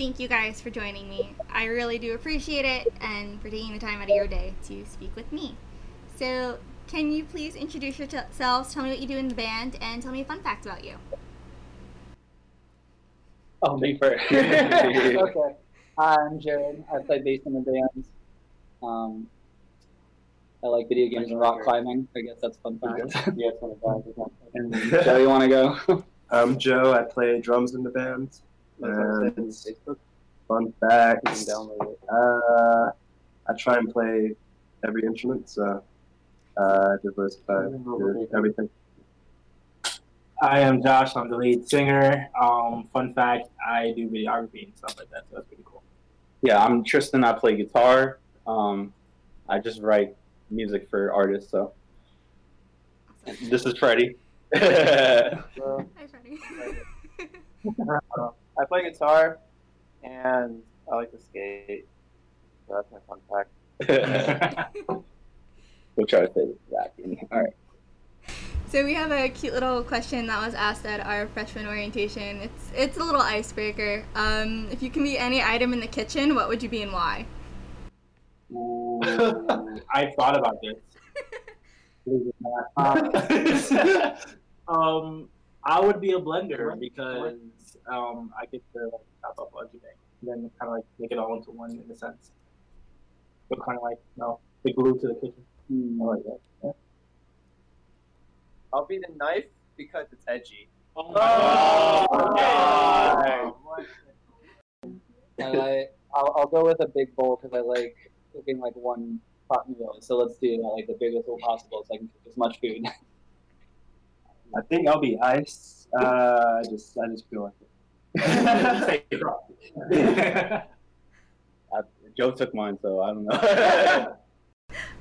thank you guys for joining me. I really do appreciate it and for taking the time out of your day to speak with me. So, can you please introduce yourselves, tell me what you do in the band, and tell me a fun fact about you? Oh, me first. okay. Hi, I'm Jared. I play bass in the band. Um, I like video games and rock climbing. I guess that's fun fact. yeah, fun fact. And Joe, you want to go? I'm Joe. I play drums in the band. And fun fact. Uh, I try and play every instrument, so uh, diversify everything. I am Josh. I'm the lead singer. Um, fun fact: I do videography and stuff like that, so that's pretty cool. Yeah, I'm Tristan. I play guitar. Um, I just write music for artists. So this is Freddie. Hi, Freddie. I play guitar, and I like to skate. So that's my fun fact. we'll try to fit that in. All right. So we have a cute little question that was asked at our freshman orientation. It's it's a little icebreaker. Um, if you can be any item in the kitchen, what would you be and why? I thought about this. um, I would be a blender because um, I get to like, chop up everything, and then kind of like make it all into one in a sense. But kind of like you know, the glue to the kitchen. Mm. I like that. Yeah. I'll be the knife because it's edgy. Oh, oh, I like, I'll, I'll go with a big bowl because I like cooking like one pot meal. So let's do that like the biggest bowl possible so I can cook as much food. I think I'll be ice. Uh, I just I just feel like it. uh, Joe took mine, so I don't know.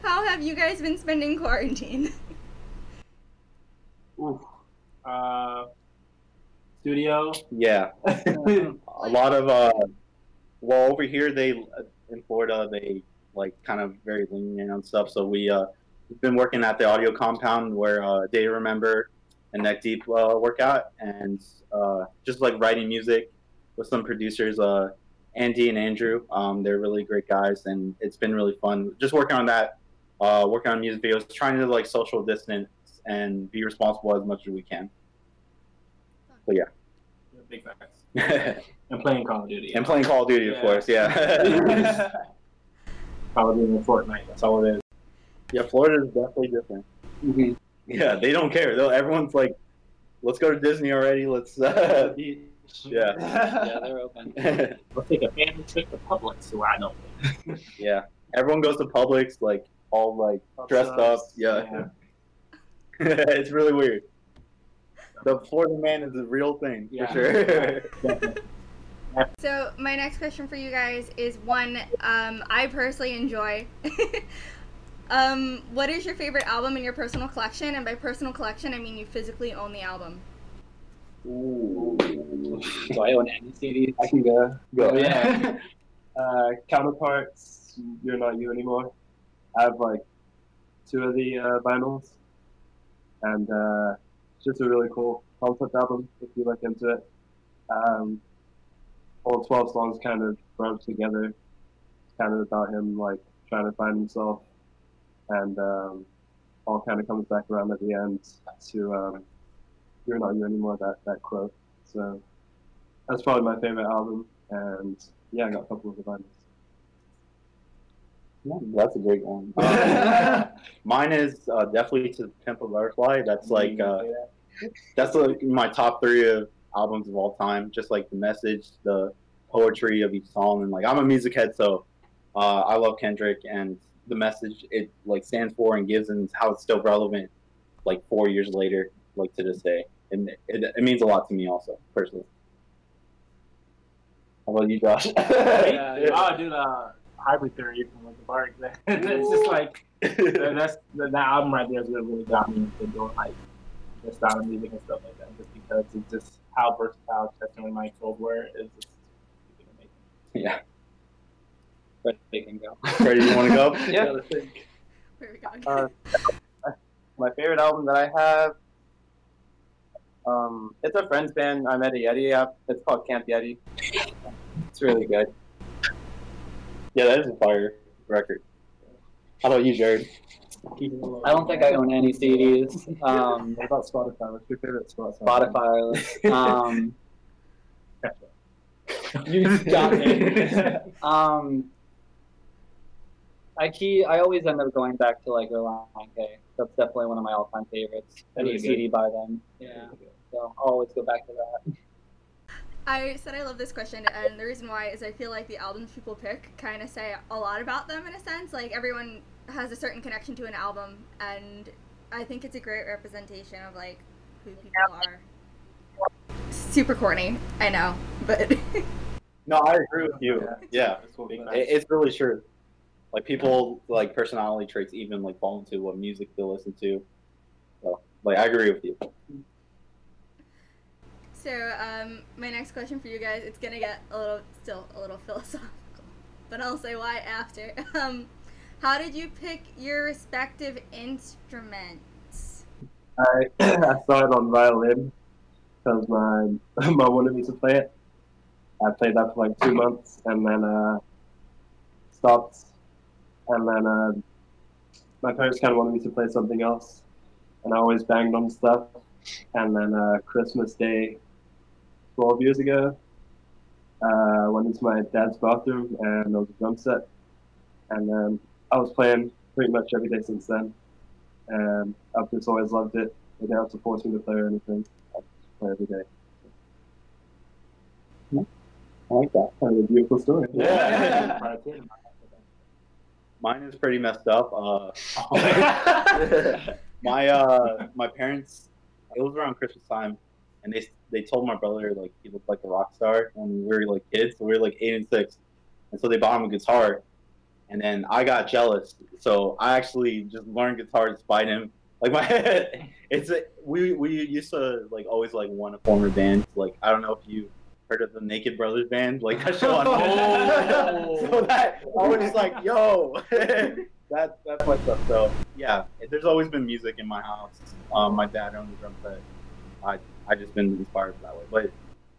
How have you guys been spending quarantine? Uh, studio. Yeah, a lot of uh, well over here they in Florida they like kind of very lenient on stuff. So we uh we've been working at the audio compound where uh, Day to Remember and Neck Deep uh, work out, and uh, just like writing music with some producers, uh, Andy and Andrew. Um, they're really great guys, and it's been really fun just working on that, uh, working on music videos, trying to like social distance and be responsible as much as we can. So yeah. Big facts. and playing Call of Duty. And playing Call of Duty, yeah. of course, yeah. Call of Duty and Fortnite. That's all it is. Yeah, Florida is definitely different. Mm-hmm. Yeah, they don't care. They'll, everyone's like, "Let's go to Disney already. Let's." Uh, yeah. yeah, they're open. Let's take a family trip to Publix, so I know. yeah, everyone goes to Publix like all like dressed up. Yeah. yeah. it's really weird. The Florida man is a real thing yeah. for sure. so my next question for you guys is one um, I personally enjoy. Um, what is your favorite album in your personal collection? And by personal collection, I mean you physically own the album. Ooh. Do I own any CDs? I can go. Go. Yeah. uh, counterparts. You're not you anymore. I have like two of the uh, vinyls and uh, it's just a really cool concept album if you look into it. Um, all 12 songs kind of run together. It's kind of about him like trying to find himself, and um, all kind of comes back around at the end to um, "You're not you anymore." That that quote. So that's probably my favorite album, and yeah, I got a couple of the vinyls. Yeah, that's a great one. mine is uh, definitely to Pimp a Butterfly. That's like uh, that's like my top three of albums of all time. Just like the message, the poetry of each song, and like I'm a music head, so uh, I love Kendrick and the message it like stands for and gives, and how it's still relevant, like four years later, like to this day, and it, it, it means a lot to me also personally. How about you, Josh? yeah, yeah. Oh, dude, uh, hybrid theory from like the bar it's just like that's that album right there is what really got me into doing like the style of music and stuff like that. Just because it's just how versatile Chester and Mike Gold were is just amazing. Yeah. Ready can go. Ready? You want to go? yeah. Where we going? Uh, my favorite album that I have. Um, it's a friend's band I met at a Yeti. App. It's called Camp Yeti It's really good. Yeah, that is a fire record. How about you, Jared? I don't think I own any CDs. Um, What about Spotify? What's your favorite Spotify? Spotify. Um, you got me. um, I key. I always end up going back to like Relient K. That's definitely one of my all-time favorites. Any Really. CD by them. Yeah. So I'll always go back to that. I said I love this question, and the reason why is I feel like the albums people pick kind of say a lot about them in a sense. Like everyone has a certain connection to an album, and I think it's a great representation of like who people are. Super corny, I know, but No, I agree with you. Yeah, That's what it's really true. Like people, like personality traits, even like fall into what music they listen to. So, like, I agree with you. so um, my next question for you guys, it's gonna get a little still a little philosophical, but I'll say why after. Um, how did you pick your respective instruments? I, I started on violin because my mom wanted me to play it. I played that for like two months and then uh, stopped. And then uh, my parents kind of wanted me to play something else. And I always banged on stuff. And then uh, Christmas Day, 12 years ago, uh, I went into my dad's bathroom and there was a drum set. And then I was playing pretty much every day since then and I've just always loved it. They didn't have to force me to play or anything. I just play every day. I like that. Kind of a beautiful story. Yeah. Mine is pretty messed up. Uh, my uh, my parents, it was around Christmas time, and they they told my brother like he looked like a rock star when we were like kids. So we were like eight and six, and so they bought him a guitar, and then I got jealous, so I actually just learned guitar despite him. Like my, it's a, we we used to like always like want to form a band. Like I don't know if you heard of the Naked Brothers band, like I show on. so that I was just like, yo, that that's my stuff. So yeah, there's always been music in my house. Um, my dad owned a drum set. I I just been inspired that way, but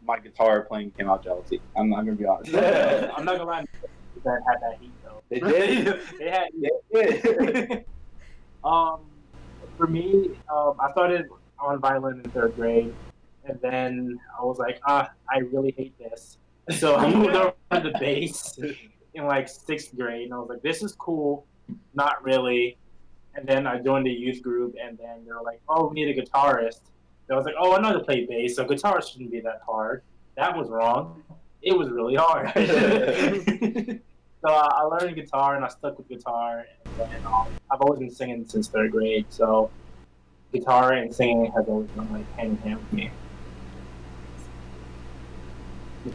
my guitar playing came out jealousy. I'm, I'm gonna be honest. I'm not gonna lie. That had that heat though. They did. they had. They did. Um, for me, um, I started on violin in third grade, and then I was like, ah, I really hate this. So I moved over to the bass in like sixth grade, and I was like, this is cool, not really. And then I joined the youth group, and then they were like, oh, we need a guitarist. So I was like, oh, I know to play bass, so guitar shouldn't be that hard. That was wrong. It was really hard. so I, I learned guitar, and I stuck with guitar, and then um, I've always been singing since third grade, so guitar and singing has always been like hand in hand with me.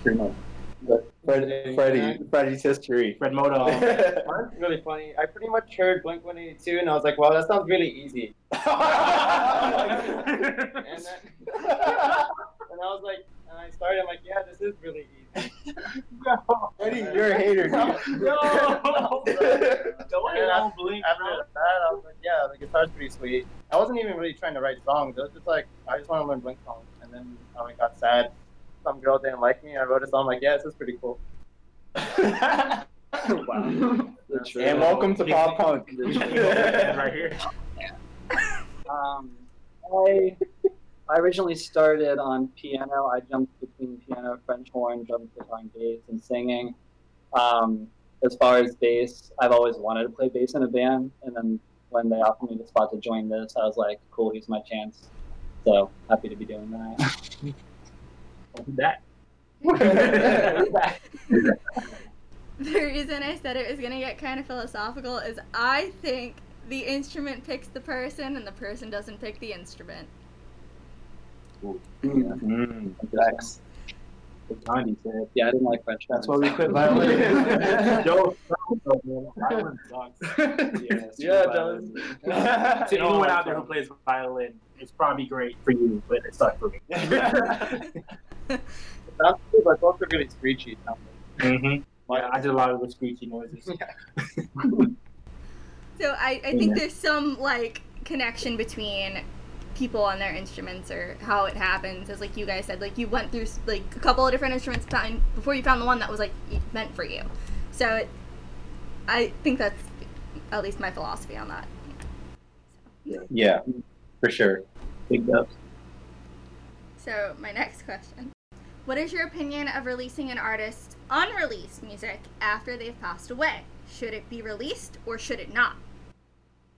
Pretty much. But Fred, Freddie, Freddie's history. Fred Moto. Mine's really funny. I pretty much heard Blink 182 and I was like, wow, that sounds really easy. And then, and I was like, and I started, I'm like, yeah, this is really easy. Freddie, you're a hater. dude. No. Don't And after, Blink, after that, I was like, yeah, the guitar's pretty sweet. I wasn't even really trying to write songs. It was just like, I just want to learn Blink songs. And then I got sad. Some girl didn't like me. I wrote a song like, yeah, this is pretty cool. wow. And welcome to pop punk. right here. Um, I I originally started on piano. I jumped between piano, French horn, drum, guitar, and bass, and singing. Um, as far as bass, I've always wanted to play bass in a band, and then when they offered me the spot to join this, I was like, "Cool, here's my chance." So happy to be doing that. That. The reason I said it was gonna get kind of philosophical is I think the instrument picks the person and the person doesn't pick the instrument. Mm, Thanks. The Gandhi said. Yeah, I didn't like French. That's why we quit violin. Yo, man, violin sucks. Yes, Yeah, it violin. To anyone out there who plays violin, it's probably great for you, but it sucks for me. It sounds cool, but it's also really screechy. sounding. mm-hmm. Yeah, I did a lot of the screechy noises. So I, I think there's some like connection between people on their instruments or how it happens as like you guys said like you went through like a couple of different instruments before you found the one that was like meant for you so it, i think that's at least my philosophy on that yeah for sure big dubs so my next question what is your opinion of releasing an artist's unreleased music after they've passed away should it be released or should it not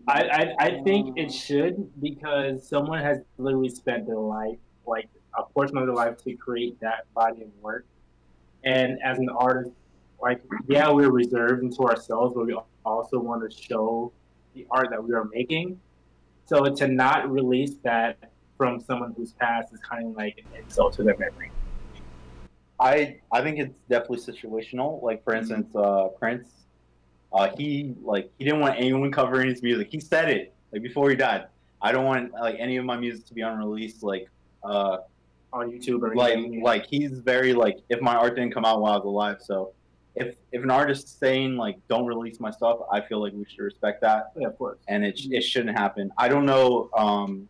I, I, I think it should because someone has literally spent their life, like a portion of their life, to create that body of work. And as an artist, like yeah, we're reserved into ourselves, but we also want to show the art that we are making. So to not release that from someone who's passed is kind of like an insult to their memory. I I think it's definitely situational. Like for instance, uh, Prince uh, he like he didn't want anyone covering his music. He said it like before he died. I don't want like any of my music to be unreleased. Like uh, on YouTube or like anything. like he's very like if my art didn't come out while I was alive. So if if an artist is saying like don't release my stuff, I feel like we should respect that. Yeah, of course. And it it shouldn't happen. I don't know. Um,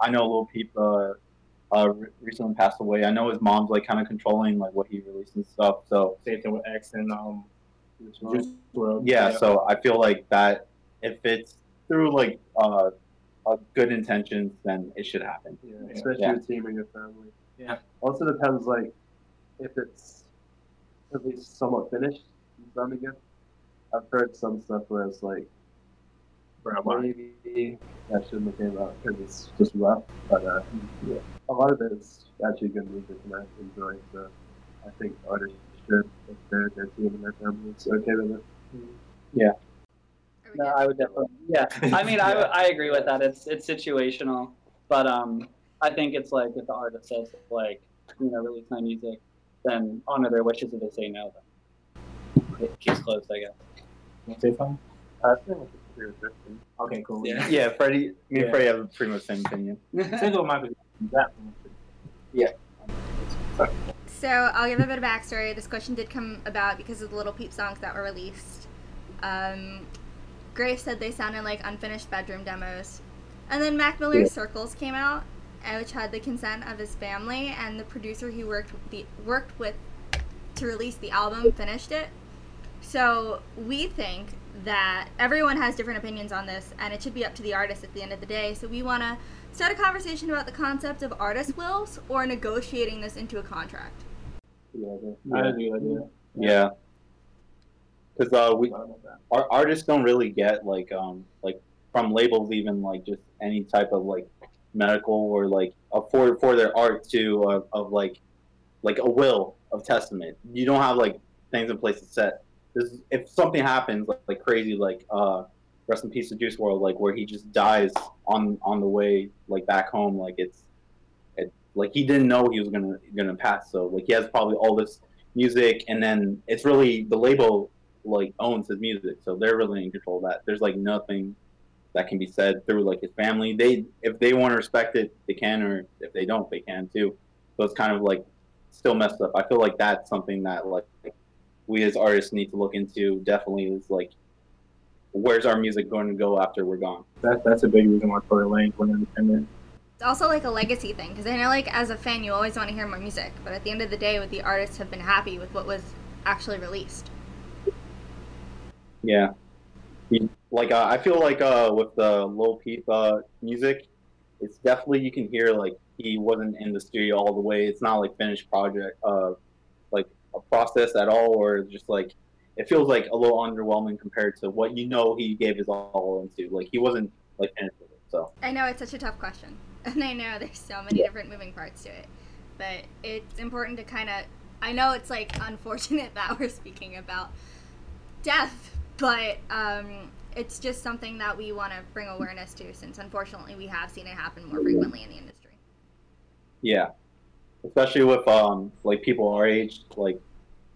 I know Lil Peep uh, uh, recently passed away. I know his mom's like kind of controlling like what he releases and stuff. So same thing with X and um Juice WRLD. Yeah, yeah, so I feel like that if it's through like uh, a good intentions, then it should happen. Yeah, especially yeah. your team and your family. Yeah. Also depends like if it's at least somewhat finished done again. I've heard some stuff where it's like maybe that shouldn't have came out because it's just rough. But uh, yeah, a lot of it is actually good music and I enjoy. So I think artists should if their their team and their family is okay with it. Yeah. No, I would definitely. Yeah, I mean, I, I agree with that. It's it's situational, but um, I think it's like if the artist says like, you know, release my music, then honor their wishes. If they say no, then it keeps closed, I guess. Want to say something? I think it's pretty interesting. Okay, cool. Yeah. Yeah, Freddie. Me Yeah. and Freddie have pretty much the same opinion. Same with my that. So I'll give a bit of backstory. This question did come about because of the Lil Peep songs that were released. Um, Grace said they sounded like unfinished bedroom demos, and then Mac Miller's Yeah. Circles came out, uh, which had the consent of his family and the producer he worked the, worked with to release the album finished it. So we think that everyone has different opinions on this, and it should be up to the artist at the end of the day. So we want to start a conversation about the concept of artist wills or negotiating this into a contract. Yeah, I agree with you. Yeah. Because uh, we Sorry about that. our artists don't really get like um like from labels even like just any type of like medical or like uh, for for their art too of, of like like a will of testament. You don't have like things in place to set. This, if something happens like, like crazy like uh rest in peace to Juice WRLD like where he just dies on on the way like back home like it's it like he didn't know he was gonna gonna pass so like he has probably all this music and then it's really the label like owns his music, so they're really in control of that. There's like nothing that can be said through like his family. They if they want to respect it, they can, or if they don't, they can too. So it's kind of like still messed up. I feel like that's something that like we as artists need to look into. Definitely is like where's our music going to go after we're gone? That, that's a big reason why Tory Lanez went independent. It's also like a legacy thing because I know, like, as a fan, you always want to hear more music, but at the end of the day, with the artists have been happy with what was actually released. Yeah. Like uh, I feel like uh, with the Lil Peep uh, music, it's definitely you can hear like he wasn't in the studio all the way. It's not like finished project, uh, like a process at all, or just like it feels like a little underwhelming compared to what you know he gave his all into. Like he wasn't like. So I know it's such a tough question, and I know there's so many different moving parts to it, but it's important to kind of. I know it's like unfortunate that we're speaking about death, but um, it's just something that we want to bring awareness to, since unfortunately we have seen it happen more frequently in the industry. yeah, especially with um like people our age, like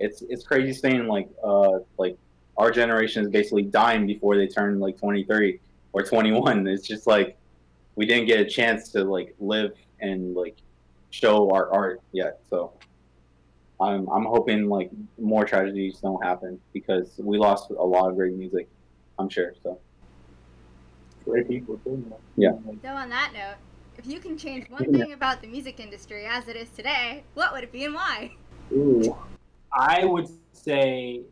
it's it's crazy saying like uh like our generation is basically dying before they turn like 23 or 21 it's just like we didn't get a chance to like live and like show our art yet so i'm i'm hoping like more tragedies don't happen because we lost a lot of great music i'm sure so great people too. Yeah. So on that note, if you can change one thing about the music industry as it is today, what would it be and why? Ooh. I would say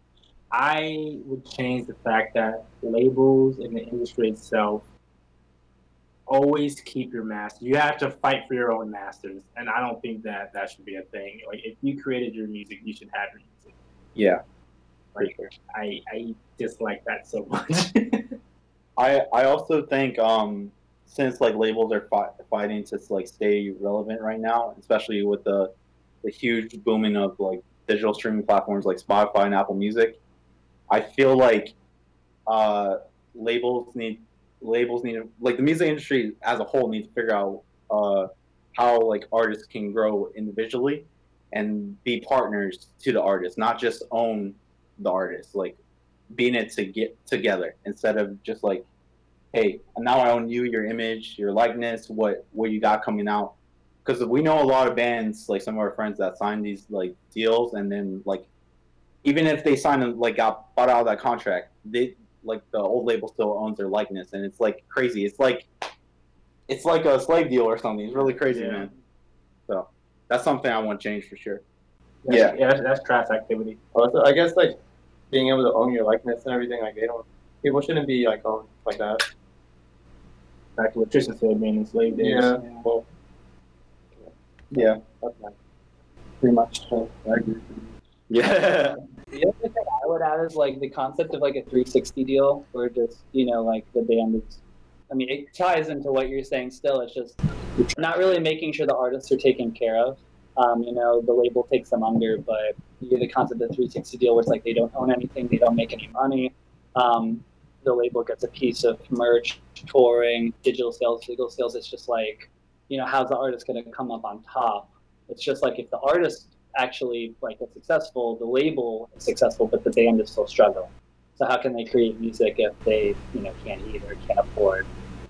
I would change the fact that labels and the industry itself always keep your master. You have to fight for your own masters, and I don't think that that should be a thing. Like if you created your music, you should have your music. Yeah. Like I I dislike that so much. I I also think um since like labels are fi- fighting to like stay relevant right now, especially with the the huge booming of like digital streaming platforms like Spotify and Apple Music, I feel like uh, labels need labels need like the music industry as a whole needs to figure out uh, how like artists can grow individually and be partners to the artist, not just own the artist. Like being it to get together instead of just like, hey, now I own you, your image, your likeness, what what you got coming out. Because we know a lot of bands, like some of our friends that signed these like deals, and then like even if they signed and like got bought out of that contract, they like the old label still owns their likeness, and it's like crazy. It's like it's like a slave deal or something. It's really crazy, Yeah. man. So that's something I want to change for sure. yeah, yeah, that's, that's trash activity. Also, I guess like being able to own your likeness and everything, like they don't, people shouldn't be like owned like that. Back to what Tristan said, being enslaved. days. Yeah. Well, Yeah, that's nice. Pretty much. I agree. yeah, The other thing I would add is like the concept of like a 360 deal, where just you know like the band is. I mean, it ties into what you're saying. Still, it's just not really making sure the artists are taken care of. Um, you know, the label takes them under, but you get the concept of 360 deal, where it's like they don't own anything, they don't make any money. Um, the label gets a piece of merch, touring, digital sales, legal sales. It's just like, you know, how's the artist going to come up on top? It's just like if the artist actually like is successful, the label is successful, but the band is still struggling. So how can they create music if they, you know, can't eat or can't afford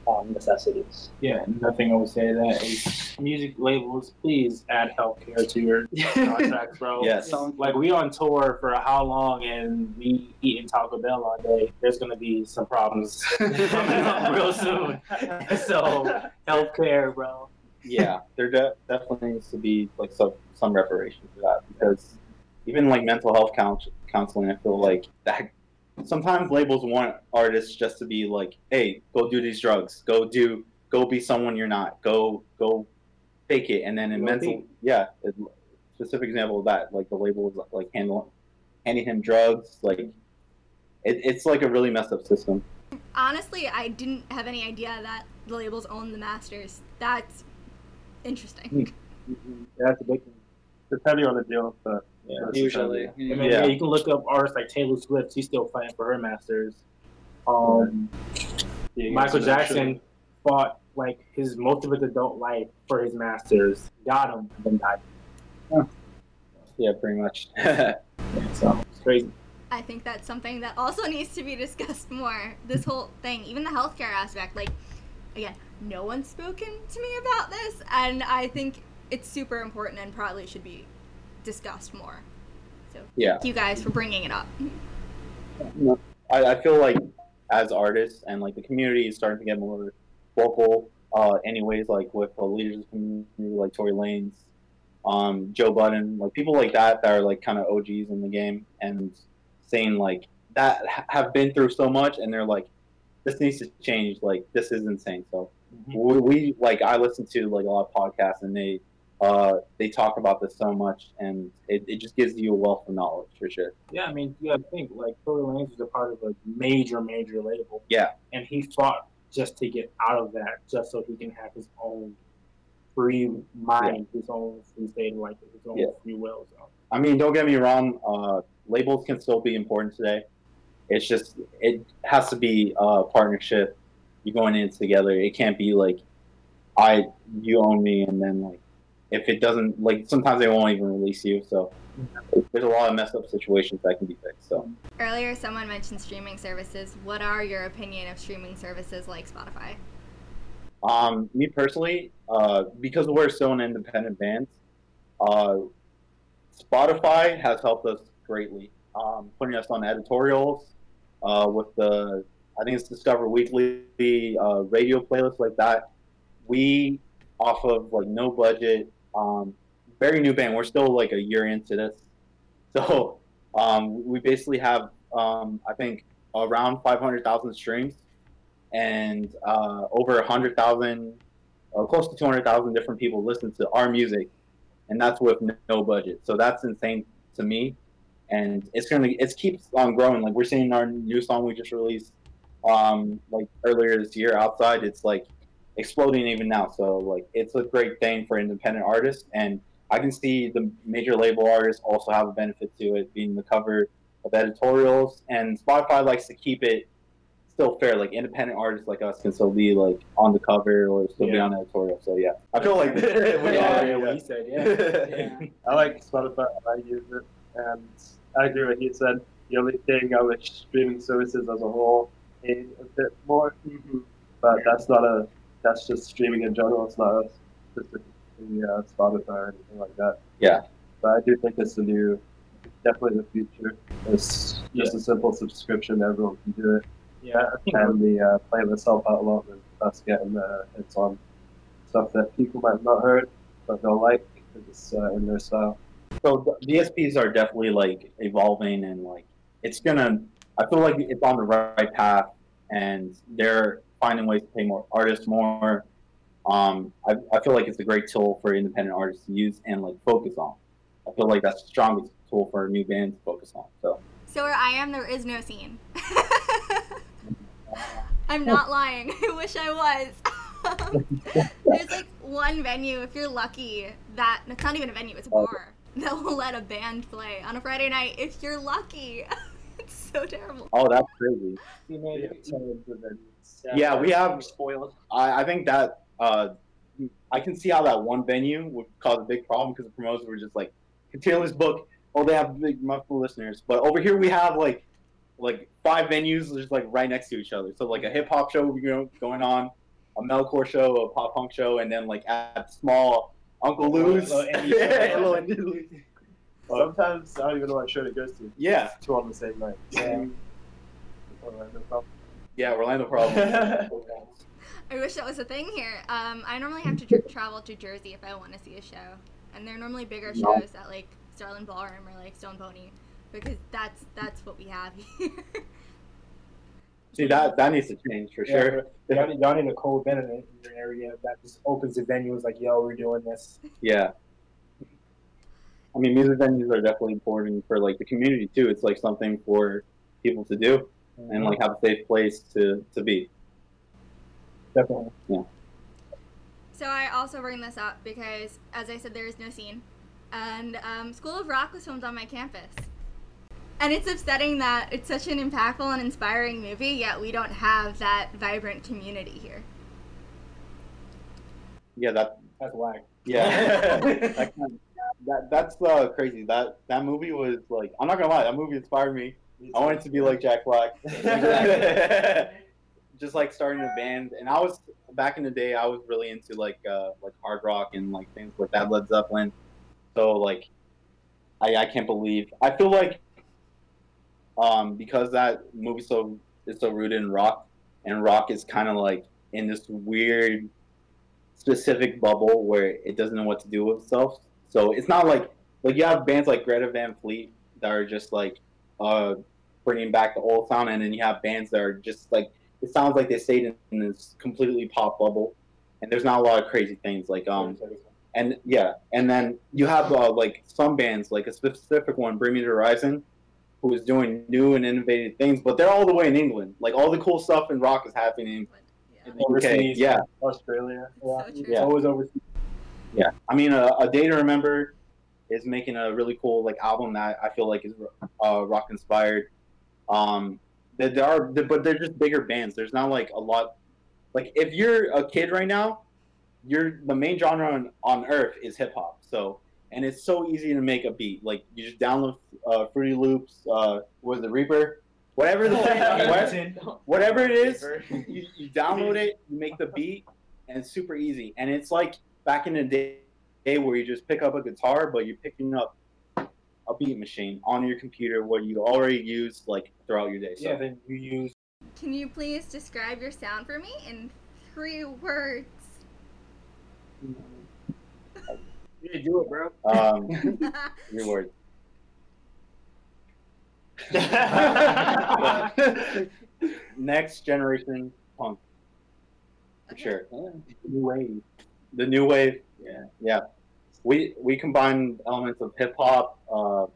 um, necessities? Yeah, another thing I would say to that is music labels, please add healthcare to your contracts, bro. yes. Like we on tour for how long and we eating Taco Bell all day. There's gonna be some problems coming up real soon. So healthcare, bro. yeah, there de- definitely needs to be like some some reparation for that because even like mental health couns- counseling, I feel like that sometimes labels want artists just to be like, hey, go do these drugs, go do, go be someone you're not, go go fake it, and then in Go mental, yeah, a specific example of that, like the label is like handling handing him drugs, like it, it's like a really messed up system. Honestly, I didn't have any idea that the labels own the masters. That's interesting. Hmm. Yeah, that's a big thing. Depending on the deal, but Yeah. that's Usually. I mean, Yeah. yeah. you can look up artists like Taylor Swift. She's still fighting for her masters. Um, being Michael international. Jackson fought like his most of his adult life for his masters, got him, and then died. Yeah, pretty much. So it's crazy. I think that's something that also needs to be discussed more. This whole thing, even the healthcare aspect. Like, again, no one's spoken to me about this, and I think it's super important and probably should be discussed more. So, Yeah. thank you guys for bringing it up. I, I feel like as artists and like the community is starting to get more vocal. Uh, anyways, like with the leaders of the community, like Tory Lanez, um, Joe Budden, like people like that that are like kind of OGs in the game and saying like that have been through so much and they're like, this needs to change. Like this is insane. So we, we like I listen to like a lot of podcasts and they uh, they talk about this so much and it, it just gives you a wealth of knowledge for sure. Yeah, I mean, you gotta think like Tory Lanez was a part of a major, major label. Yeah. and he fought just to get out of that, just so he can have his own free mind, his own free state of life, his own Yeah. free will. So. I mean, don't get me wrong. Uh, labels can still be important today. It's just it has to be a partnership. You're going in together. It can't be like I you own me, and then like if it doesn't like sometimes they won't even release you. So there's a lot of messed up situations that can be fixed. So Earlier, someone mentioned streaming services. What are your opinion of streaming services like Spotify? um, me personally, uh, because we're still an independent band, uh, Spotify has helped us greatly, um, putting us on editorials uh, with the I think it's Discover Weekly, uh, radio playlists like that. We off of like no budget, um, very new band. We're still like a year into this, so um, we basically have um, I think around five hundred thousand streams and uh, over a hundred thousand, uh, close to two hundred thousand different people listen to our music, and that's with no budget. So that's insane to me, and it's gonna it keeps on growing. Like we're seeing our new song we just released, um, like earlier this year outside. It's like exploding even now. So like it's a great thing for independent artists, and I can see the major label artists also have a benefit to it being the cover of editorials, and Spotify likes to keep it still fair. Like independent artists like us can still be like on the cover or still be Yeah. on editorial. So yeah, I feel like yeah, yeah, yeah, what he said, yeah. yeah. I like Spotify. I use it, and I agree with what he said. The only thing I wish streaming services as a whole paid a bit more, mm-hmm. but that's not a. That's just streaming in general. It's not a specifically uh, Spotify or anything like that. Yeah. But I do think it's the new, definitely the future. It's just a simple subscription. Everyone can do it, Yeah, I think and the uh, playlists help out a lot with us getting uh, hits on stuff that people might have not heard, but they'll like because it's uh, in their style. so the DSPs are definitely like evolving and like it's gonna. I feel like it's on the right path, and they're finding ways to pay more artists more. Um, I, I feel like it's a great tool for independent artists to use and like focus on. I feel like that's the strongest tool for a new band to focus on. So So where I am, there is no scene. I'm not lying. I wish I was. There's like one venue, if you're lucky, that it's not even a venue, it's a bar that will let a band play on a Friday night if you're lucky. it's so terrible. oh, that's crazy. You know, Yeah, we have spoiled. I, I think that uh, I can see how that one venue would cause a big problem because the promoters were just like continuous book. Oh, they have big multiple listeners, but over here we have like like five venues just like right next to each other. So like a hip hop show you know going on, a metalcore show, a pop punk show, and then like at small Uncle Lou's. Little indie show. Yeah, little indie Lou's. Sometimes I don't even know what show it goes to. Yeah, Two on the same night. Yeah. Alright, no problem. yeah, Orlando problem. I wish that was a thing here. Um, I normally have to tr- travel to Jersey if I want to see a show, and they're normally bigger No. shows at like Starland Ballroom or like Stone Pony, because that's that's what we have here. see that that needs to change for sure. Y'all need, y'all need a cold event in your area that just opens the venues like, yo, we're doing this. Yeah. I mean, music venues are definitely important for like the community too. It's like something for people to do and like have a safe place to to be. Definitely. Yeah. So I also bring this up because, as I said, there is no scene, and um, School of Rock was filmed on my campus. And it's upsetting that it's such an impactful and inspiring movie, yet we don't have that vibrant community here. Yeah, that That's whack. yeah. that, kind that that's uh, crazy. That that movie was like I'm not gonna lie, that movie inspired me. I wanted to be like Jack Black. Just like starting a band, and I was back in the day. I was really into like uh, like hard rock and like things with that Led Zeppelin. So like, I I can't believe. I feel like um because that movie so is so rooted in rock, and rock is kind of like in this weird specific bubble where it doesn't know what to do with itself. So it's not like like you have bands like Greta Van Fleet that are just like uh bringing back the old sound, and then you have bands that are just like it sounds like they stayed in, in this completely pop bubble, and there's not a lot of crazy things like um and yeah, and then you have uh, like some bands like a specific one, Bring Me the Horizon, who is doing new and innovative things, but they're all the way in England. Like all the cool stuff in rock is happening Yeah. in the UK. Overseas. Yeah, Australia. Yeah. So true. Always overseas. yeah. I mean, a, a Day to Remember is making a really cool like album that I feel like is uh, rock inspired. Um, there, there are, but they're just bigger bands. There's not like a lot. Like if you're a kid right now, you're the main genre on, on earth is hip hop. So and it's so easy to make a beat. Like you just download uh, Fruity Loops. Uh, was the Reaper? Whatever the whatever, whatever it is, you, you download it, you make the beat, and it's super easy. And it's like back in the day, day where you just pick up a guitar, but you're picking up a beat machine on your computer where you already use like throughout your day. So Yeah, then you use can you please describe your sound for me in three words? Yeah, do it, bro. Um, your word. Next generation punk, for Okay. sure. New wave. The new wave. Yeah. Yeah. We we combine elements of hip hop, uh,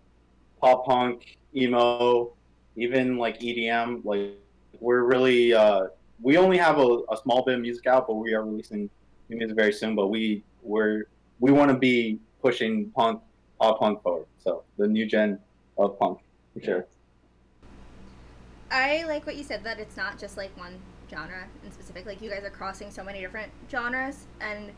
pop punk, emo, even like EDM. Like we're really uh, we only have a, a small bit of music out, but we are releasing new music very soon. But we we're we want to be pushing punk, pop punk forward. So the new gen of punk, for sure. I like what you said that it's not just like one genre in specific. Like you guys are crossing so many different genres, and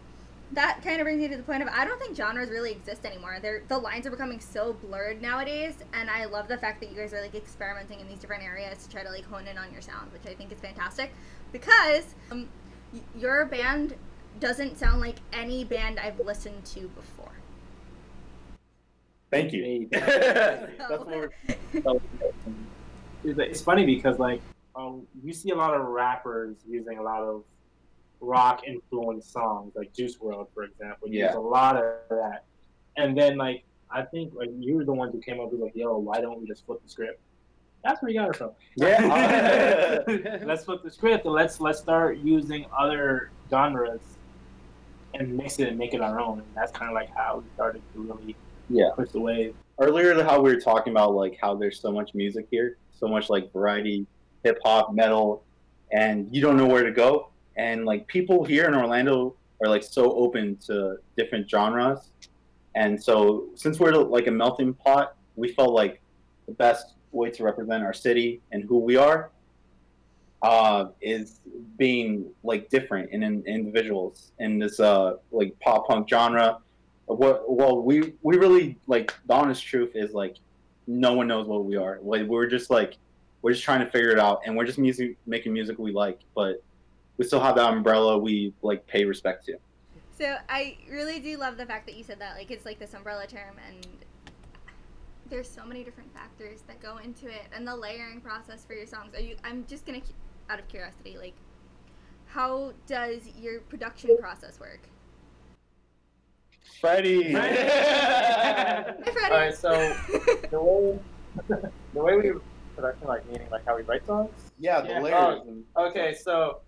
that kind of brings me to the point of I don't think genres really exist anymore. They're the lines are becoming so blurred nowadays, and I love the fact that you guys are like experimenting in these different areas to try to like hone in on your sound, which I think is fantastic. Because um, y- your band doesn't sound like any band I've listened to before. Thank you. That's what we're. It's, it's funny because like um, you see a lot of rappers using a lot of rock influenced songs, like Juice WRLD, for example. Use Yeah. a lot of that, and then like I think like you were the ones who came up with like, yo, why don't we just flip the script? That's where you got it from. Yeah. let's flip the script and let's let's start using other genres and mix it and make it our own. And that's kind of like how we started to really Yeah. push the wave. earlier how we were talking about like how there's so much music here, so much like variety, hip hop, metal, and you don't know where to go. And like people here in Orlando are like so open to different genres. And so since we're like a melting pot, we felt like the best way to represent our city and who we are uh, is being like different in, in individuals in this uh, like pop punk genre what well we we really like the honest truth is like no one knows what we are like we're just like we're just trying to figure it out and we're just music making music we like but we still have that umbrella we like pay respect to So I really do love the fact that you said that. Like it's like this umbrella term, and there's so many different factors that go into it, and the layering process for your songs. Are you? I'm just gonna, out of curiosity, like, how does your production process work? freddie Hi, Freddie. Alright, so the way the way we production like meaning like how we write songs. yeah the Yeah. layers and Okay, so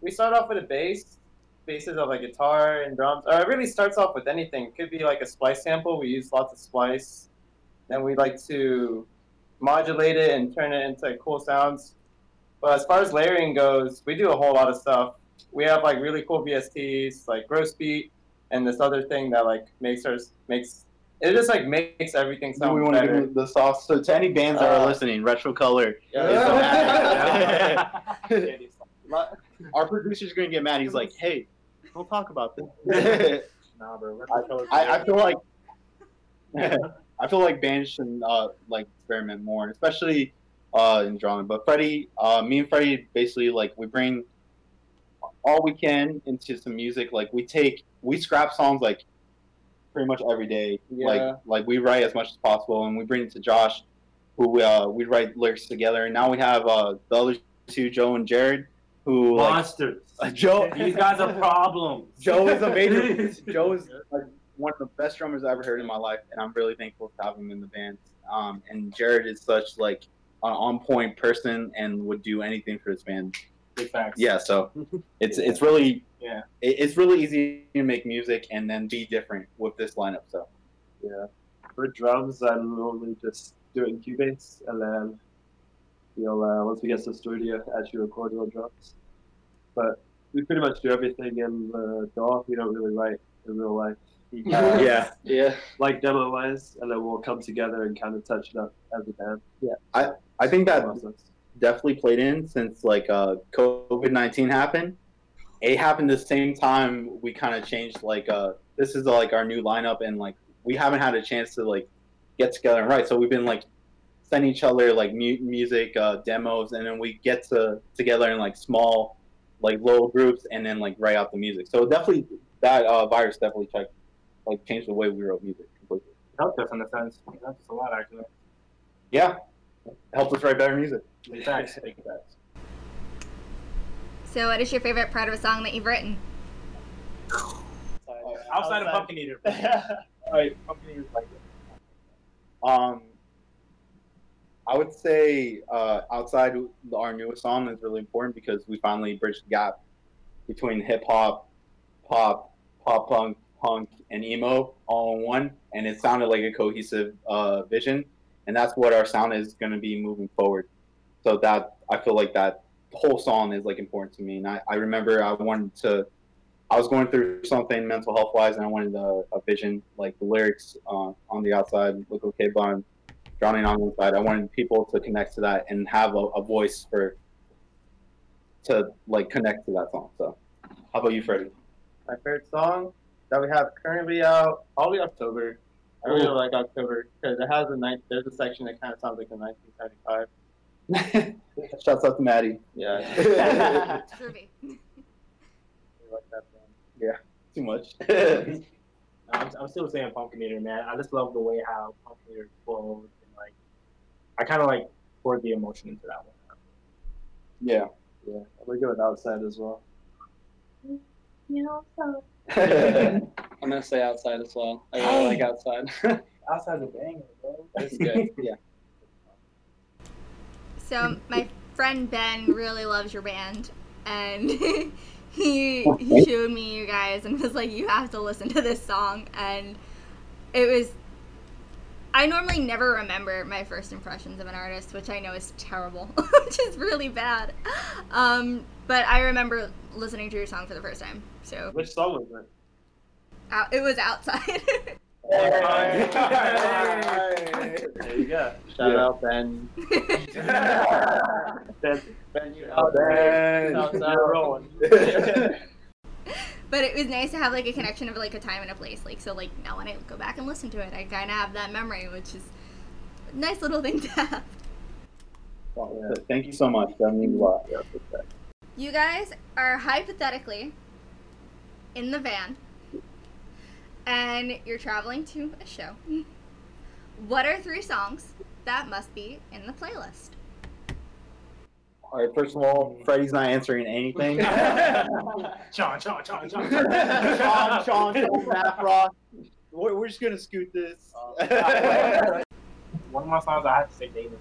we start off with a bass, bases of like guitar and drums. Or it really starts off with anything. It could be like a splice sample. We use lots of splice. Then we like to modulate it and turn it into cool sounds. But as far as layering goes, we do a whole lot of stuff. We have like really cool VSTs, like Gross Beat, and this other thing that like makes us makes it just like makes everything do sound we want to better. give the sauce so to any bands that Uh, are listening retro color Yeah. Lo- our producer's gonna get mad he's like hey don't talk about this Nah, bro. I, I feel like I feel like bands should uh, like experiment more, especially uh, in drawing. But Freddie, uh, me and Freddie, basically like we bring all we can into some music. Like we take we scrap songs like pretty much every day. Yeah. Like like we write as much as possible, and we bring it to Josh, who uh, we write lyrics together. And now we have uh, the other two, Joe and Jared, who like monsters. uh, Joe. These guys are problems. Joe is a major. Joe is like one of the best drummers I've ever heard in my life, and I'm really thankful to have him in the band. Um, and Jared is such like an on point person and would do anything for his band. Big facts. Yeah, so it's it's really Yeah. it's really easy to make music and then be different with this lineup. So Yeah. For drums, I normally just do it in Cubase, and then we'll uh, once we get to the studio, actually record on drums. But we pretty much do everything in the DAW. We don't really write in real life. We yeah, Yeah. like demo wise, and then we'll come together and kind of touch it up as a band. Yeah. I think that Process. definitely played in since like uh, COVID nineteen happened. It happened the same time we kind of changed. Like uh, this is like our new lineup, and like we haven't had a chance to like get together and write. So we've been like sending each other like mu- music uh, demos, and then we get to together in like small, like little groups, and then like write out the music. So definitely that uh, virus definitely checked, like changed the way we wrote music completely. Helped us in a sense. Helped us a lot actually. Yeah, helped us write better music. Big facts. Big facts. So, what is your favorite part of a song that you've written? Outside of Pumpkin Eater. Alright, Pumpkin Eater's like Um, I would say uh, outside our newest song is really important because we finally bridged the gap between hip hop, pop, pop punk, punk, and emo all in one, and it sounded like a cohesive uh, vision, and that's what our sound is going to be moving forward. So that I feel like that whole song is like important to me, and I, I remember I wanted to. I was going through something mental health wise, and I wanted a, a vision, like the lyrics uh, on the outside look okay, but drowning on the inside. I wanted people to connect to that and have a, a voice for to like connect to that song. So, how about you, Freddie? My favorite song that we have currently out, probably October. I really like October because it has a nice. There's a section that kind of sounds like a 1975. Shouts out to Matty. Yeah. Groovy. I like that band. Too much. I'm, I'm still saying Pumpkin Eater, man. I just love the way how Pumpkin Eater flows and like I kind of like poured the emotion into that one. yeah. Yeah, I like it with outside as well. Mm-hmm. I'm gonna say outside as well. I really like outside. Outside the banger, bro. It's good. Yeah. So, my friend Ben really loves your band, and he he showed me you guys and was like, "You have to listen to this song." And it was. I normally never remember my first impressions of an artist, which I know is terrible, which is really bad. Um, but I remember listening to your song for the first time. So Which song was it? out, it was outside. There you go. Shout Yeah. out Ben. Ben, Ben, you oh, Ben, Outside. you're rolling. It was nice to have like a connection of like a time and a place. Like so, like now when I go back and listen to it, I kind of have that memory, which is a nice little thing to have. Wow. Thank you so much. That means a lot. You guys are hypothetically in the van and you're traveling to a show. What are three songs that must be in the playlist? All right. First of all, Freddie's not answering anything. Sean, Sean, Sean, Sean. Sean, Sean, Sean, Matt Ross. We're, we're just gonna scoot this. One of my songs I have to say David.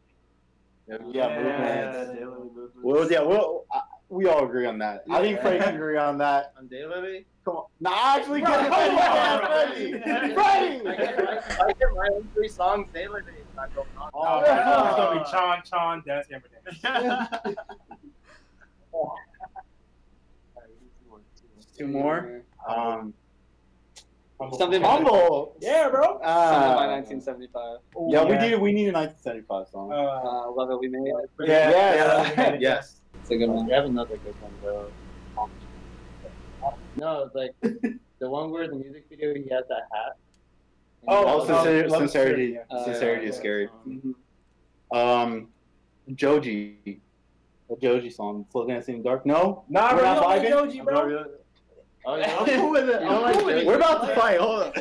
yeah, movement. movement. Well, yeah, well, uh, we all agree on that. I think Yeah. Freddie can agree on that. On Daylily? Come on. Nah, actually, get it, Freddie. I Freddie. get, I, I get my own three songs Daylily. Not going on. Oh, it's gonna be Chon, Chon, Dance, Amber Two more. Um, Something by, humble. Yeah, bro. something by Uh, 1975. yeah, we need we need a 1975 song. Uh, Uh, love it, we made it. yeah, yeah, yeah, yes. It's a good one. We have another good one though. No, it's like the one where the music video he has that hat. Oh, Oh, Love sincerity, Is sincerity, Scary. Uh, sincerity is scary. Mhm. Um, Joji, the Joji song, "Slow Dancing in the Dark." No, Nah, We're bro, not you don't like vibing? Joji, bro. Oh yeah. I'm cool with it. I'm like cool with it. We're about to fight. Hold on.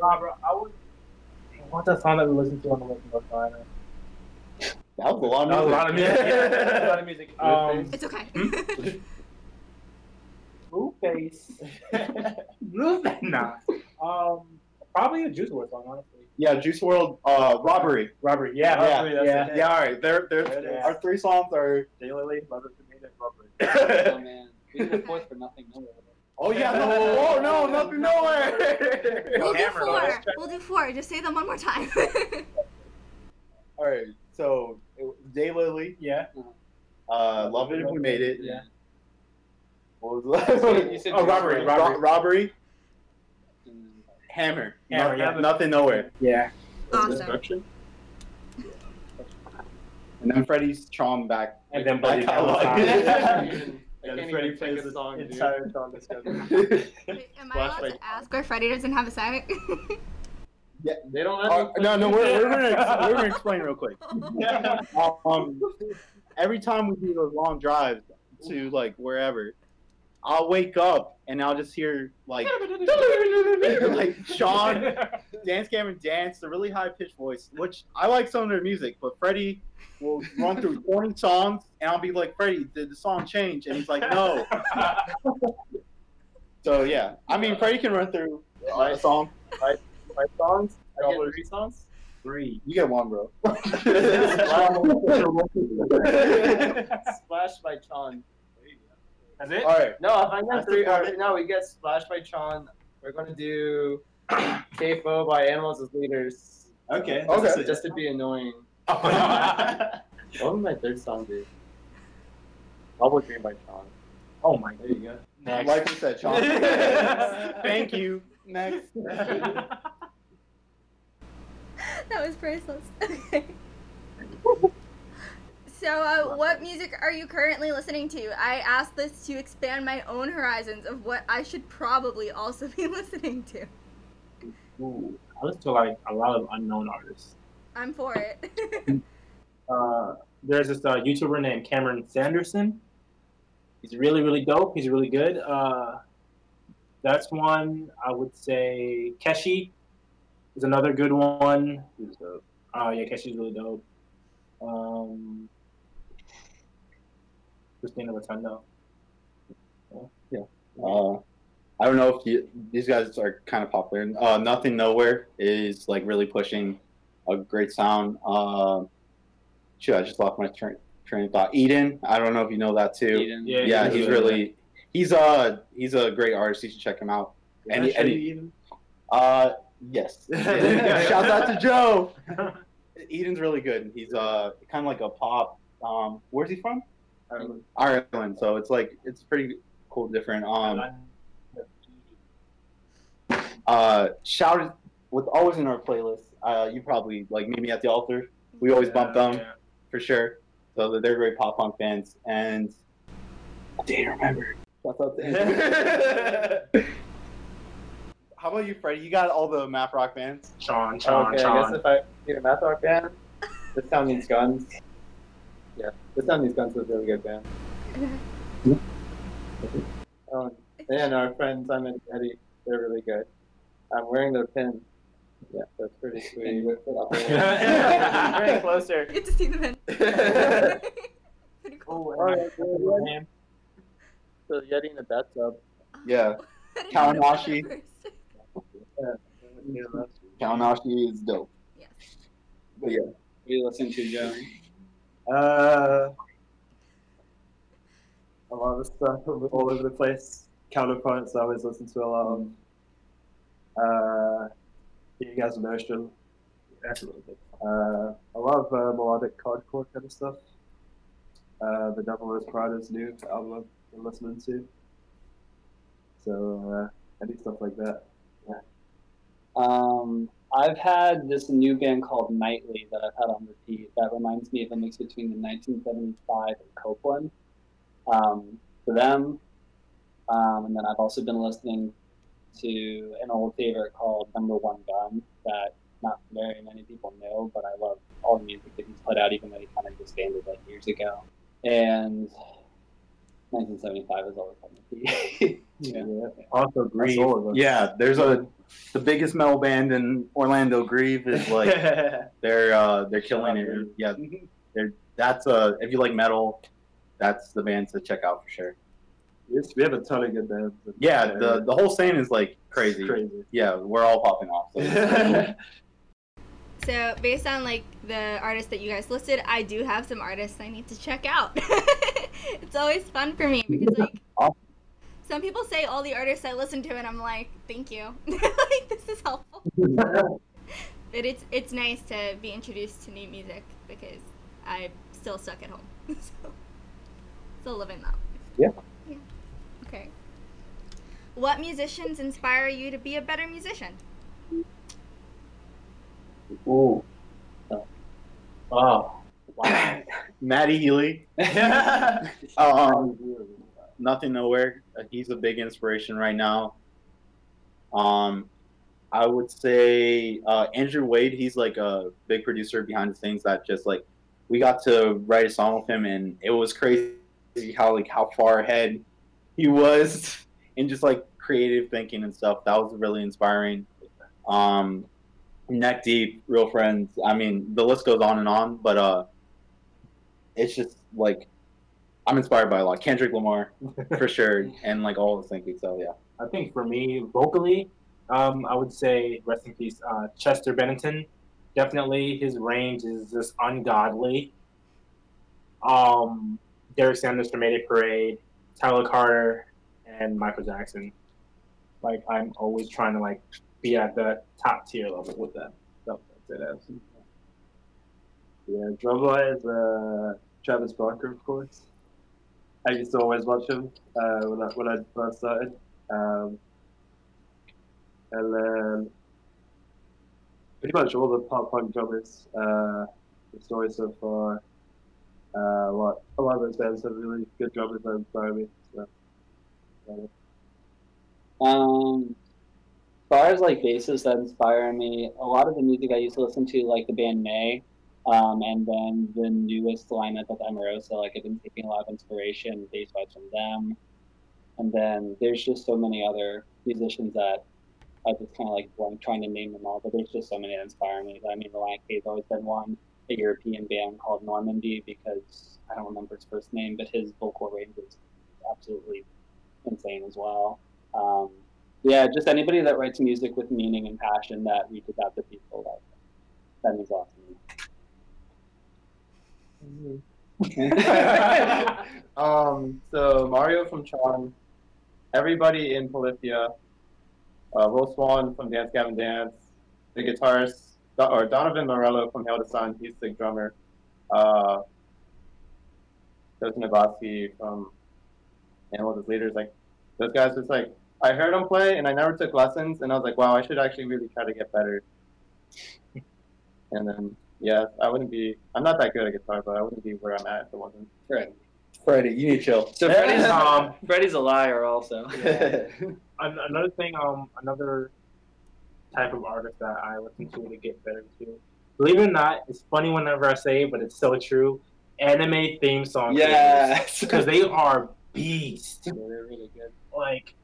Nah, bro. I would. What's that song that we listened to on the way to North Carolina? That was a lot That of was a music. lot of music. Yeah, that was a lot of music. Um, It's okay. Blueface. Blueface. Nah. Um, probably a Juice WRLD song, honestly. Yeah, Juice WRLD, uh, robbery. Robert. Yeah, Yeah, Robbery, that's yeah, yeah. All right, there, there. There it is. Our three songs are. Daylily, Love It to Me, That's Robert. Oh man, we did a fourth for nothing. nowhere. oh yeah, no, oh no, nothing, nowhere. we'll do four. We'll do four. Just say them one more time. All right, so Daylily, Yeah. uh, love it if we made it. Yeah. What was the last one? You said Oh, robbery, robbery. Robbery, And hammer, Hammer, No- yeah. nothing, nowhere. Yeah. awesome. Destruction? And then Freddy's Chon back. And then back Buddy catalog. And can't Freddie even plays pick a the song, dude. entire song together. Wait, am I allowed to ask why Freddy doesn't have a set? They don't let Uh, no, no, we're, we're gonna we're gonna explain real quick. Um, every time we do those long drives to like wherever, I'll wake up and I'll just hear like like Sean, Dance Cameron dance, the really high pitched voice, which I like some of their music, but Freddie will run through 20 songs and I'll be like, Freddie, did the song change? And he's like, no. So yeah, I mean, Freddie can run through uh, a song. Five songs? I get three songs? Three. You get one, bro. Splash by Chon. That's it? All right. No, if I get That's three, the or, point. no, we get Splash by Chon. We're gonna do CAFO by Animals as Leaders. Okay. Just, Okay. just to be annoying. Oh, What would my third song be? Bubble Dream by Chon. Oh my There you go. Next. Like we said, Sean. Thank you. Next. That was priceless. Okay. So, uh, what music are you currently listening to? I asked this to expand my own horizons of what I should probably also be listening to. Ooh, I listen to like a lot of unknown artists. I'm for it. Uh, there's this uh, YouTuber named Cameron Sanderson. He's really, really dope. He's really good. Uh, that's one I would say. Keshi is another good one. Who's dope? Oh yeah, Keshi's really dope. Um, Christina Rotundo. Uh, I don't know if you, these guys are kind of popular. Uh, Nothing Nowhere is like really pushing a great sound. Uh, shoot, I just lost my train, train of thought. Eden, I don't know if you know that too. Eden. Yeah, Yeah, he's he's really really he's uh he's a great artist. You should check him out. And he- and he- uh yes. Shouts out to Joe. Eden's really good. He's uh kind of like a pop. Um, where's he from? Ireland. Ireland. So it's like it's pretty cool, different. Um, uh, shouted with always in our playlist. Uh, you probably like meet me at the altar. We always bump them Yeah. for sure. So they're great pop punk fans. And day remember. Shouts out to How about you, Freddie? You got all the math rock bands. Sean, Sean, okay, I Sean. guess if I need a math rock band, This Town Needs Guns. Yeah, This Town Needs Guns was a really good band. Um, and our friends Simon and Eddie, they're really good. I'm wearing their pin. Yeah, that's pretty sweet. Bring it closer. Get to see the in. Pretty cool. Oh, yeah, yeah, So Yeti in the bathtub. Yeah. I didn't Kawanashi. know that first. Kawanashi is dope. Yes. But yeah. What do you listen to, Joe? Uh, a lot of stuff all over the place. Counterparts, I always listen to a lot of. Uh, you guys Notion. That's really good. Uh, a lot of uh, melodic hardcore kind of stuff. Uh, the Devil Wears Prada's new album been listening to. So, uh, any stuff like that. Yeah. Um, I've had this new band called Nightly that I've had on repeat. That reminds me of a mix between the 1975 and Copeland. Um, for them, um, and then I've also been listening to an old favorite called Number One Gun that not very many people know, but I love all the music that he's put out, even though he kind of disbanded like years ago. And 1975 is always on repeat. yeah. Also Grieve. all of them. Yeah, there's a the biggest metal band in Orlando. Grieve is like they're uh they're killing it. Yeah, they're that's uh if you like metal, that's the band to check out for sure. Yes, we have a ton of good bands. Yeah, the the whole scene is like crazy. It's crazy. Yeah, we're all popping off. So. So, based on like the artists that you guys listed, I do have some artists I need to check out. it's always fun for me because like Awesome. some people say all the artists I listen to, and I'm like, thank you, like this is helpful. But it's it's nice to be introduced to new music because I'm still stuck at home, so still living that. Yeah. Yeah. Okay. What musicians inspire you to be a better musician? Ooh. Uh, Oh. Matty Healy, um, nothing nowhere. He's a big inspiration right now. Um, I would say uh, Andrew Wade. He's like a big producer behind the scenes that just like we got to write a song with him, and it was crazy how like how far ahead he was in just like creative thinking and stuff. That was really inspiring. Um, neck deep, real friends. I mean, the list goes on and on, but uh, it's just like I'm inspired by a lot. Kendrick Lamar for sure, and like all the thinking. So yeah. I think for me, vocally, um, I would say rest in peace, uh, Chester Bennington. Definitely, his range is just ungodly. Um, Derek Sanders from Mayday Parade, Tyler Carter, and Michael Jackson. Like I'm always trying to like be at the top tier level with them. So that's it. As. Yeah, drum wise, uh, Travis Barker, of course. I used to always watch him uh, when I when I first started. Um, and then pretty much all the pop punk drummers, uh, the story so far. Uh, a lot, a lot of those bands have really good drummers that inspire me. So, yeah. Um, as far as like bases that inspire me, a lot of the music I used to listen to, like the band Mae, um, and then the newest lineup of Emarosa, like I've been taking a lot of inspiration bass wise from them. And then there's just so many other musicians that I just kind of like blank trying to name them all, but there's just so many that inspire me. I mean, Relient K has always been one, a European band called Normandy, because I don't remember his first name, but his vocal range is absolutely insane as well. Um, yeah, just anybody that writes music with meaning and passion that reaches out to people, that, that means a lot to me. um, so Mario from Chon, everybody in Polyphia, uh, Will Swan from Dance Gavin Dance, the guitarist, or Donovan Melero from Hail the Sun, he's the drummer. Uh, Navasky from Animals as Leaders, like those guys just like I heard them play and I never took lessons and I was like, wow, I should actually really try to get better. and then yeah, I wouldn't be I'm not that good at guitar, but I wouldn't be where I'm at if it wasn't. Right. Freddie, you need to chill. So Freddie's, Um, Freddie's a liar also. An- another thing, um, another type of artist that I listen to to get better too. Believe it or not, it's funny whenever I say it, but it's so true. Anime theme song. yes. because they are beasts. Yeah, they're really good. Like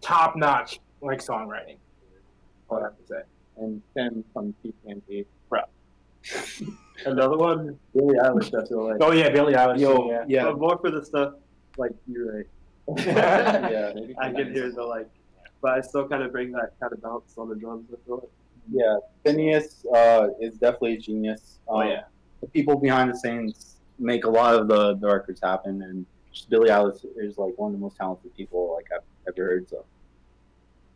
top notch, like songwriting. All I have to say. And Tim from PPMP. Another one, Billie Eilish. I feel like. Oh yeah, Billie Eilish. Yo, yeah. yeah. But more for the stuff like you're right. yeah. I can hear the like, but I still kind of bring that kind of bounce on the drums. I feel like. Yeah, Finneas uh, is definitely a genius. Oh Um, yeah. the people behind the scenes make a lot of the, the records happen, and just Billie Eilish is like one of the most talented people like I've ever heard. So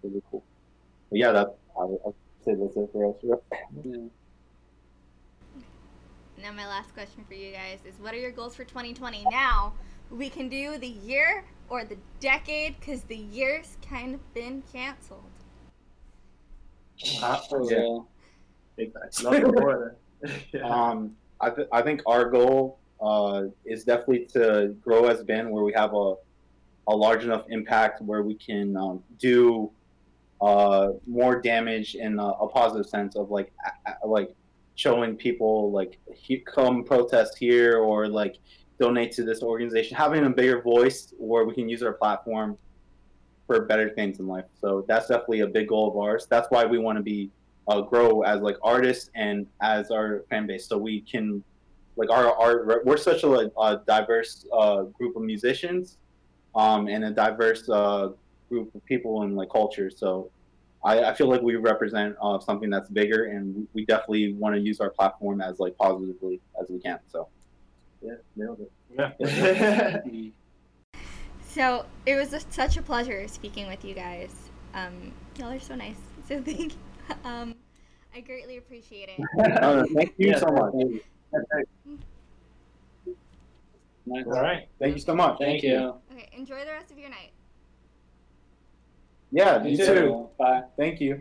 really cool. But yeah, that I'll, I'll say that's it for us. Yeah. Now, my last question for you guys is what are your goals for 2020? Now, we can do the year or the decade because the year's kind of been canceled. Uh, For Yeah. real. big facts. Yeah. Um, I, th- I think our goal uh, is definitely to grow as a band where we have a, a large enough impact where we can um, do uh, more damage in a, a positive sense of like a- like showing people like he, come protest here or like donate to this organization. Having a bigger voice where we can use our platform for better things in life. So that's definitely a big goal of ours. That's why we want to be uh, grow as like artists and as our fan base so we can like our our we're such a, a diverse uh, group of musicians um, and a diverse uh, group of people and like culture so I, I feel like we represent uh, something that's bigger and we definitely want to use our platform as like positively as we can so yeah, nailed it. Yeah. So, it was a, such a pleasure speaking with you guys. Um, y'all are so nice. So, thank you. Um, I greatly appreciate it. Uh, thank you Yeah, so much Nice. All right. thank you so much Thank you. Okay, enjoy the rest of your night. Yeah You you too. too Bye. thank you